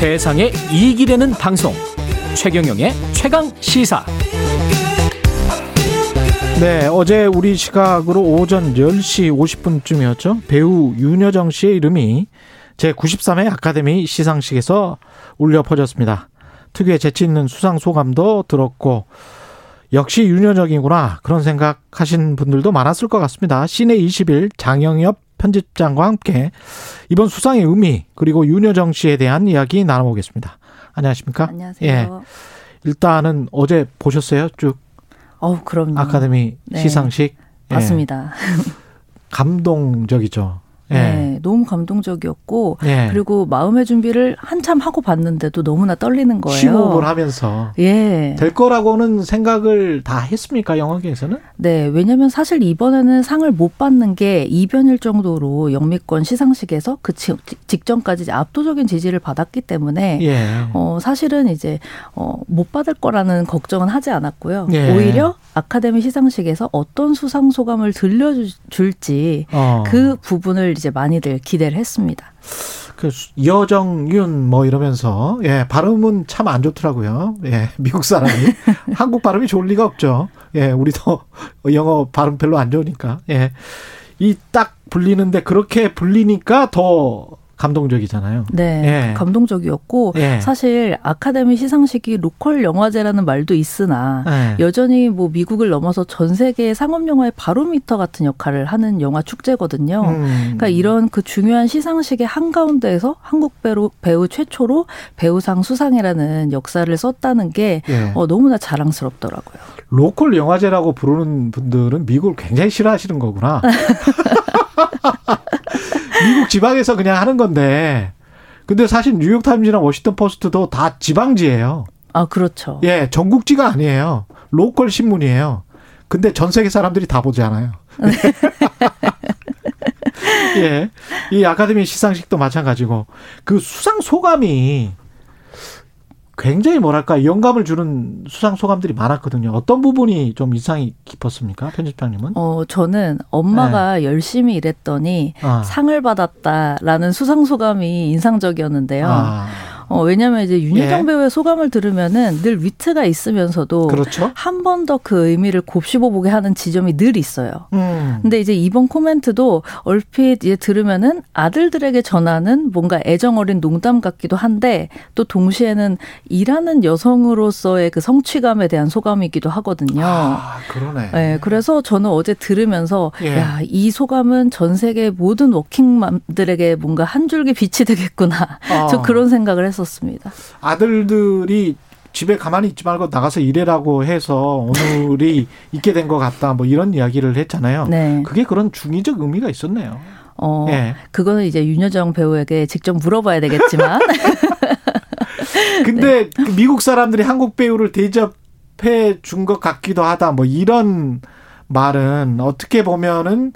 세상에 이익이 되는 방송 최경영의 최강 시사 네, 어제 우리 시각으로 오전 10시 50분쯤이었죠. 배우 윤여정 씨의 이름이 제93회 아카데미 시상식에서 울려 퍼졌습니다. 특유의 재치 있는 수상 소감도 들었고 역시 윤여정이구나 그런 생각하신 분들도 많았을 것 같습니다. 시내 20일 장영엽 편집장과 함께 이번 수상의 의미 그리고 윤여정 씨에 대한 이야기 나눠보겠습니다. 안녕하십니까? 안녕하세요. 예. 일단은 어제 보셨어요? 쭉 어우, 그럼요. 아카데미 네. 시상식 예. 맞습니다. 감동적이죠. 예. 네, 너무 감동적이었고 예. 그리고 마음의 준비를 한참 하고 봤는데도 너무나 떨리는 거예요. 심호흡을 하면서 예. 될 거라고는 생각을 다 했습니까 영화계에서는? 네, 왜냐면 사실 이번에는 상을 못 받는 게 이변일 정도로 영미권 시상식에서 그 지- 직전까지 압도적인 지지를 받았기 때문에 예. 어, 사실은 이제, 어, 못 받을 거라는 걱정은 하지 않았고요. 예. 오히려 아카데미 시상식에서 어떤 수상 소감을 들려줄지 어. 그 부분을 이제 많이들 기대를 했습니다. 그 수- 여정윤 뭐 이러면서 예 발음은 참 안 좋더라고요. 예 미국 사람이 한국 발음이 좋을 리가 없죠. 예 우리도 영어 발음 별로 안 좋으니까 예 이 딱 불리는데 그렇게 불리니까 더 감동적이잖아요. 네, 예. 감동적이었고 예. 사실 아카데미 시상식이 로컬 영화제라는 말도 있으나 예. 여전히 뭐 미국을 넘어서 전 세계 상업 영화의 바로미터 같은 역할을 하는 영화 축제거든요. 음. 그러니까 이런 그 중요한 시상식의 한 가운데에서 한국 배우, 배우 최초로 배우상 수상이라는 역사를 썼다는 게 예. 어, 너무나 자랑스럽더라고요. local 영화제라고 부르는 분들은 미국을 굉장히 싫어하시는 거구나. 미국 지방에서 그냥 하는 건데. 근데 사실 뉴욕 타임즈나 워싱턴 포스트도 다 지방지예요. 아, 그렇죠. 예, 전국지가 아니에요. local 신문이에요. 근데 전 세계 사람들이 다 보지 않아요. 예. 이 아카데미 시상식도 마찬가지고 그 수상 소감이 굉장히 뭐랄까 영감을 주는 수상 소감들이 많았거든요. 어떤 부분이 좀 인상이 깊었습니까, 편집장님은? 어, 저는 엄마가 열심히 일했더니 네. 아. 상을 받았다라는 수상 소감이 인상적이었는데요. 아, 어, 왜냐면 이제 윤여정 예. 배우의 소감을 들으면은 늘 위트가 있으면서도 그렇죠. 한 번 더 그 의미를 곱씹어 보게 하는 지점이 늘 있어요. 음. 근데 이제 이번 코멘트도 얼핏 이제 들으면은 아들들에게 전하는 뭔가 애정 어린 농담 같기도 한데 또 동시에는 일하는 여성으로서의 그 성취감에 대한 소감이기도 하거든요. 아, 그러네. 네, 그래서 저는 어제 들으면서 예. 야, 이 소감은 전 세계 모든 워킹맘들에게 뭔가 한 줄기 빛이 되겠구나. 어. 저 그런 생각을 했 었습니다. 아들들이 집에 가만히 있지 말고 나가서 일해라고 해서 오늘이 있게 된 것 같다. 뭐 이런 이야기를 했잖아요. 네. 그게 그런 중의적 의미가 있었네요. 어, 예. 그거는 이제 윤여정 배우에게 직접 물어봐야 되겠지만. 근데 네. 그 미국 사람들이 한국 배우를 대접해 준 것 같기도 하다. 뭐 이런 말은 어떻게 보면은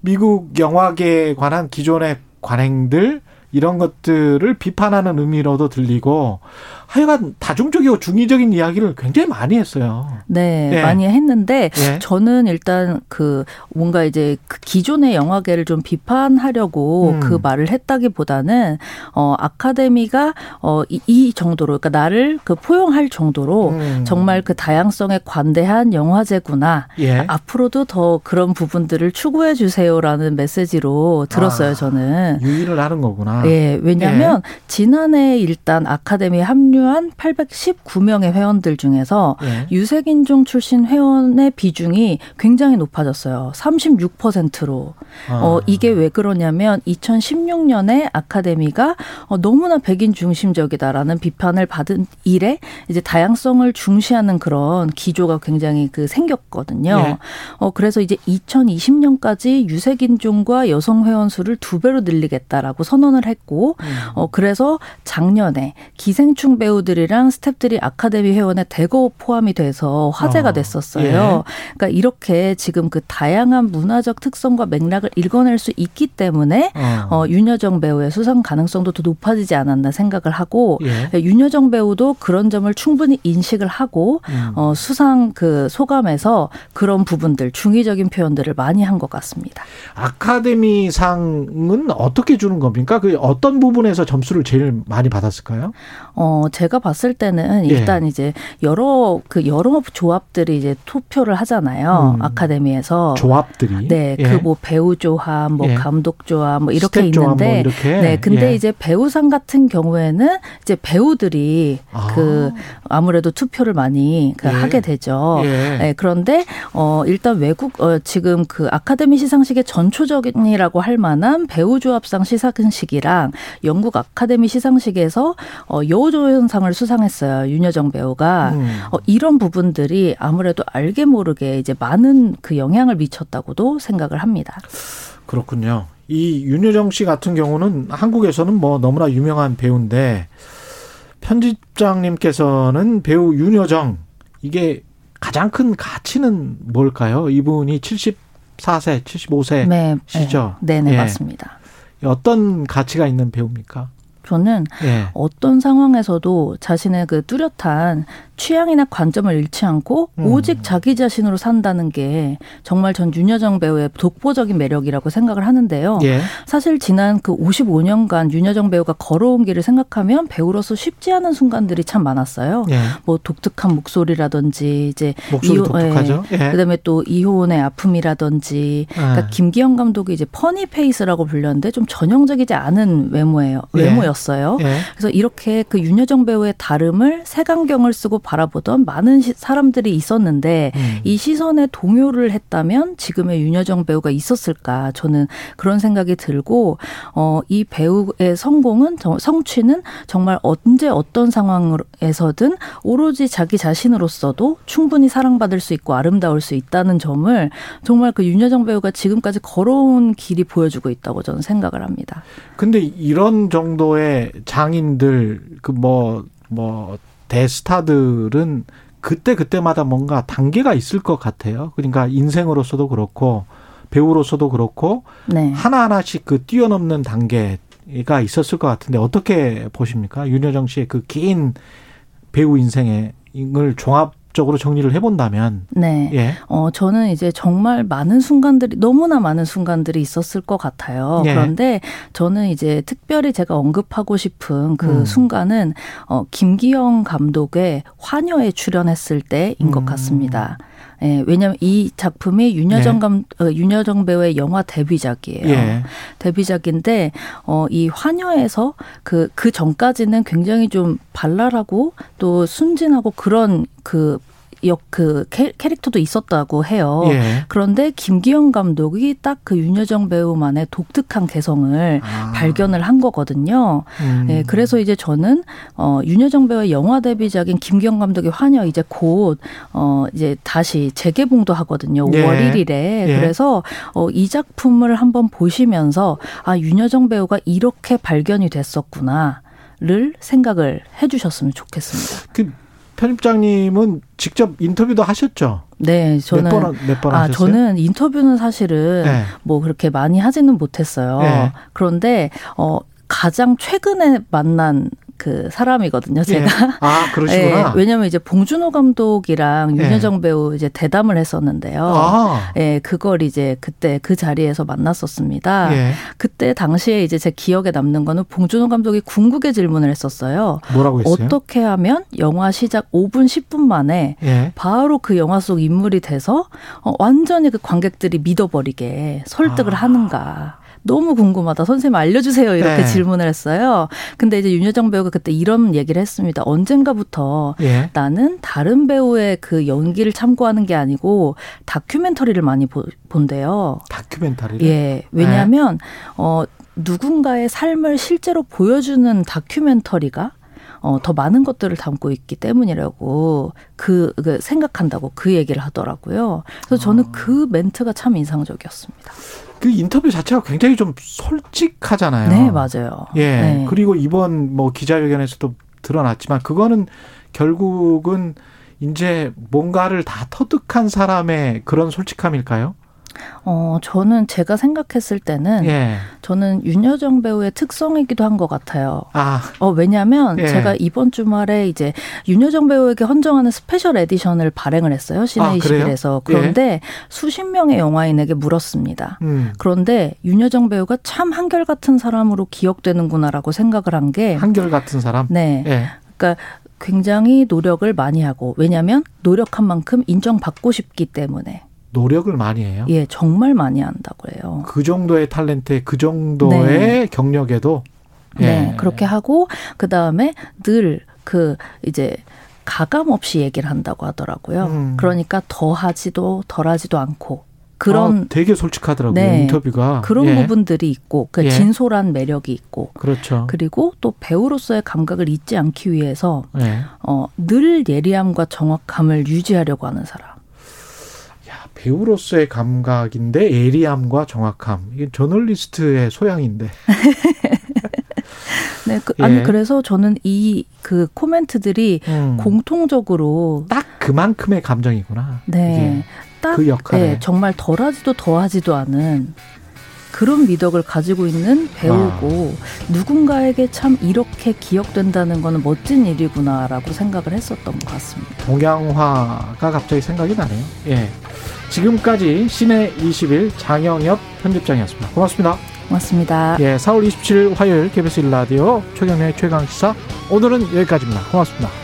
미국 영화계에 관한 기존의 관행들 이런 것들을 비판하는 의미로도 들리고 하여간 다중적이고 중의적인 이야기를 굉장히 많이 했어요. 네, 예. 많이 했는데 예. 저는 일단 그 뭔가 이제 그 기존의 영화계를 좀 비판하려고 음. 그 말을 했다기보다는 어 아카데미가 어이 이 정도로 그러니까 나를 그 포용할 정도로 음. 정말 그 다양성에 관대한 영화제구나. 예. 앞으로도 더 그런 부분들을 추구해 주세요라는 메시지로 들었어요, 아. 저는. 유인을 하는 거구나. 예, 왜냐하면 지난해 일단 아카데미에 합류한 819명의 회원들 중에서 예. 유색인종 출신 회원의 비중이 굉장히 높아졌어요. 36%로. 아. 어, 이게 왜 그러냐면 2016년에 아카데미가 어, 너무나 백인 중심적이다라는 비판을 받은 이래 이제 다양성을 중시하는 그런 기조가 굉장히 그 생겼거든요. 예. 어, 그래서 이제 2020년까지 유색인종과 여성 회원 수를 두 배로 늘리겠다라고 선언을 했 고, 음. 어, 그래서 작년에 기생충 배우들이랑 스탭들이 아카데미 회원에 대거 포함이 돼서 화제가 어, 됐었어요. 그러니까 이렇게 지금 그 다양한 문화적 특성과 맥락을 읽어낼 수 있기 때문에 어. 어, 윤여정 배우의 수상 가능성도 더 높아지지 않았나 생각을 하고 예. 윤여정 배우도 그런 점을 충분히 인식을 하고 음. 어, 수상 그 소감에서 그런 부분들 중의적인 표현들을 많이 한 것 같습니다. 아카데미상은 어떻게 주는 겁니까? 그 어떤 부분에서 점수를 제일 많이 받았을까요? 어, 제가 봤을 때는 예. 일단 이제 여러 그 여러 조합들이 이제 투표를 하잖아요. 음. 아카데미에서. 조합들이. 네, 예. 그뭐 배우 조합, 뭐 예. 감독 조합, 뭐 이렇게 조합 있는데, 뭐 이렇게. 네, 근데 예. 이제 배우상 같은 경우에는 이제 배우들이 아. 그 아무래도 투표를 많이 그 예. 하게 되죠. 예. 네, 그런데 어 일단 외국 어 지금 그 아카데미 시상식의 전초적이라고 할 만한 배우 조합상 시상식이 랑 영국 아카데미 시상식에서 어 여우조연상을 수상했어요. 윤여정 배우가. 음. 어, 이런 부분들이 아무래도 알게 모르게 이제 많은 그 영향을 미쳤다고도 생각을 합니다. 그렇군요. 이 윤여정 씨 같은 경우는 한국에서는 뭐 너무나 유명한 배우인데 편집장님께서는 배우 윤여정 이게 가장 큰 가치는 뭘까요? 이분이 74세, 75세 네, 시죠? 네, 네, 예. 맞습니다. 어떤 가치가 있는 배우입니까? 저는 예. 어떤 상황에서도 자신의 그 뚜렷한 취향이나 관점을 잃지 않고 음. 오직 자기 자신으로 산다는 게 정말 전 윤여정 배우의 독보적인 매력이라고 생각을 하는데요. 예. 사실 지난 그 55년간 윤여정 배우가 걸어온 길을 생각하면 배우로서 쉽지 않은 순간들이 참 많았어요. 예. 뭐 독특한 목소리라든지 이제 목소리 이호- 독특하죠. 예. 그다음에 또 이혼의 아픔이라든지 그러니까 예. 김기영 감독이 이제 funny face라고 불렸는데 좀 전형적이지 않은 외모예요. 예. 외모였어요. 예. 그래서 이렇게 그 윤여정 배우의 다름을 색안경을 쓰고 바라보던 많은 시- 사람들이 있었는데 음. 이 시선에 동요를 했다면 지금의 윤여정 배우가 있었을까 저는 그런 생각이 들고 어 이 배우의 성공은 정- 성취는 정말 언제 어떤 상황에서든 오로지 자기 자신으로서도 충분히 사랑받을 수 있고 아름다울 수 있다는 점을 정말 그 윤여정 배우가 지금까지 걸어온 길이 보여주고 있다고 저는 생각을 합니다. 근데 이런 정도의 장인들 그뭐뭐 대스타들은 그때 그때마다 뭔가 단계가 있을 것 같아요. 그러니까 인생으로서도 그렇고 배우로서도 그렇고 네. 하나 하나씩 그 뛰어넘는 단계가 있었을 것 같은데 어떻게 보십니까? 윤여정 씨의 그 긴 배우 인생을 종합 적으로 정리를 해본다면 네. 예, 어, 저는 이제 정말 많은 순간들이, 너무나 많은 순간들이 있었을 것 같아요. 예. 그런데 저는 이제 특별히 제가 언급하고 싶은 그 음. 순간은, 어, 김기영 감독의 화녀에 출연했을 때인 것 음. 같습니다. 예, 왜냐하면 이 작품이 윤여정 네. 감, 어, 윤여정 배우의 영화 데뷔작이에요. 예, 데뷔작인데 어이 화녀에서 그그 전까지는 굉장히 좀 발랄하고 또 순진하고 그런 그 역그 캐릭터도 있었다고 해요. 예. 그런데 김기영 감독이 딱 그 윤여정 배우만의 독특한 개성을 아. 발견을 한 거거든요. 음. 예, 그래서 이제 저는 어 윤여정 배우의 영화 데뷔작인 김기영 감독의 화녀 이제 곧어 이제 다시 재개봉도 하거든요. 예. 5월 1일에. 예. 그래서 어이 작품을 한번 보시면서 아 윤여정 배우가 이렇게 발견이 됐었구나 를 생각을 해 주셨으면 좋겠습니다. 그 편집장님은 직접 인터뷰도 하셨죠? 네, 저는 몇 번 몇번 아, 하셨어요? 저는 인터뷰는 사실은 네. 뭐 그렇게 많이 하지는 못했어요. 네. 그런데 어 가장 최근에 만난 그 사람이거든요, 제가. 예. 아 그러시구나. 예, 왜냐면 이제 봉준호 감독이랑 예. 윤여정 배우 이제 대담을 했었는데요. 아, 예, 그걸 이제 그때 그 자리에서 만났었습니다. 예. 그때 당시에 이제 제 기억에 남는 거는 봉준호 감독이 궁극의 질문을 했었어요. 뭐라고 했어요? 어떻게 하면 영화 시작 5분 10분 만에 예. 바로 그 영화 속 인물이 돼서 어, 완전히 그 관객들이 믿어버리게 설득을 아. 하는가. 너무 궁금하다. 선생님 알려주세요. 이렇게 네. 질문을 했어요. 근데 이제 윤여정 배우가 그때 이런 얘기를 했습니다. 언젠가부터 예. 나는 다른 배우의 그 연기를 참고하는 게 아니고 다큐멘터리를 많이 보, 본대요. 다큐멘터리를. 예. 왜냐하면 어 누군가의 삶을 실제로 보여주는 다큐멘터리가 어, 더 많은 것들을 담고 있기 때문이라고 그, 그 생각한다고 그 얘기를 하더라고요. 그래서 저는 아. 그 멘트가 참 인상적이었습니다. 그 인터뷰 자체가 굉장히 좀 솔직하잖아요. 네, 맞아요. 예. 네. 그리고 이번 뭐 기자회견에서도 드러났지만 그거는 결국은 이제 뭔가를 다 터득한 사람의 그런 솔직함일까요? 어, 저는 제가 생각했을 때는 예. 저는 윤여정 배우의 특성이기도 한 것 같아요. 아, 어, 왜냐면 예. 제가 이번 주말에 이제 윤여정 배우에게 헌정하는 special edition을 발행을 했어요. 아, 씨네 그래요? 21에서. 그런데 수십 명의 영화인에게 물었습니다. 음. 그런데 윤여정 배우가 참 한결같은 사람으로 기억되는구나라고 생각을 한 게 한결 같은 사람. 네. 예. 그러니까 굉장히 노력을 많이 하고 왜냐하면 노력한 만큼 인정받고 싶기 때문에 노력을 많이 해요. 예 정말 많이 한다고 해요. 그 정도의 탤런트에 그 정도의 네. 경력에도 예. 네 그렇게 하고 그 다음에 늘 그 이제 가감 없이 얘기를 한다고 하더라고요. 음. 그러니까 더 하지도 덜 하지도 않고 그런 아, 되게 솔직하더라고요 네. 인터뷰가 그런 예. 부분들이 있고 그 예. 진솔한 매력이 있고 그렇죠. 그리고 또 배우로서의 감각을 잊지 않기 위해서 예. 어, 늘 예리함과 정확함을 유지하려고 하는 사람. 야, 배우로서의 감각인데 예리함과 정확함 이게 저널리스트의 소양인데 네, 그, 예. 아니 그래서 저는 이 그 코멘트들이 음. 공통적으로 딱 그만큼의 감정이구나. 네, 딱그 역할에. 네, 정말 덜하지도 더하지도 않은 그런 미덕을 가지고 있는 배우고 아. 누군가에게 참 이렇게 기억된다는 거는 멋진 일이구나라고 생각을 했었던 것 같습니다. 동양화가 갑자기 생각이 나네요. 예. 지금까지 시내 20일 장영엽 편집장이었습니다. 고맙습니다. 고맙습니다. 예, 4월 27일 화요일 KBS 1라디오 최경련의 최강시사 오늘은 여기까지입니다. 고맙습니다.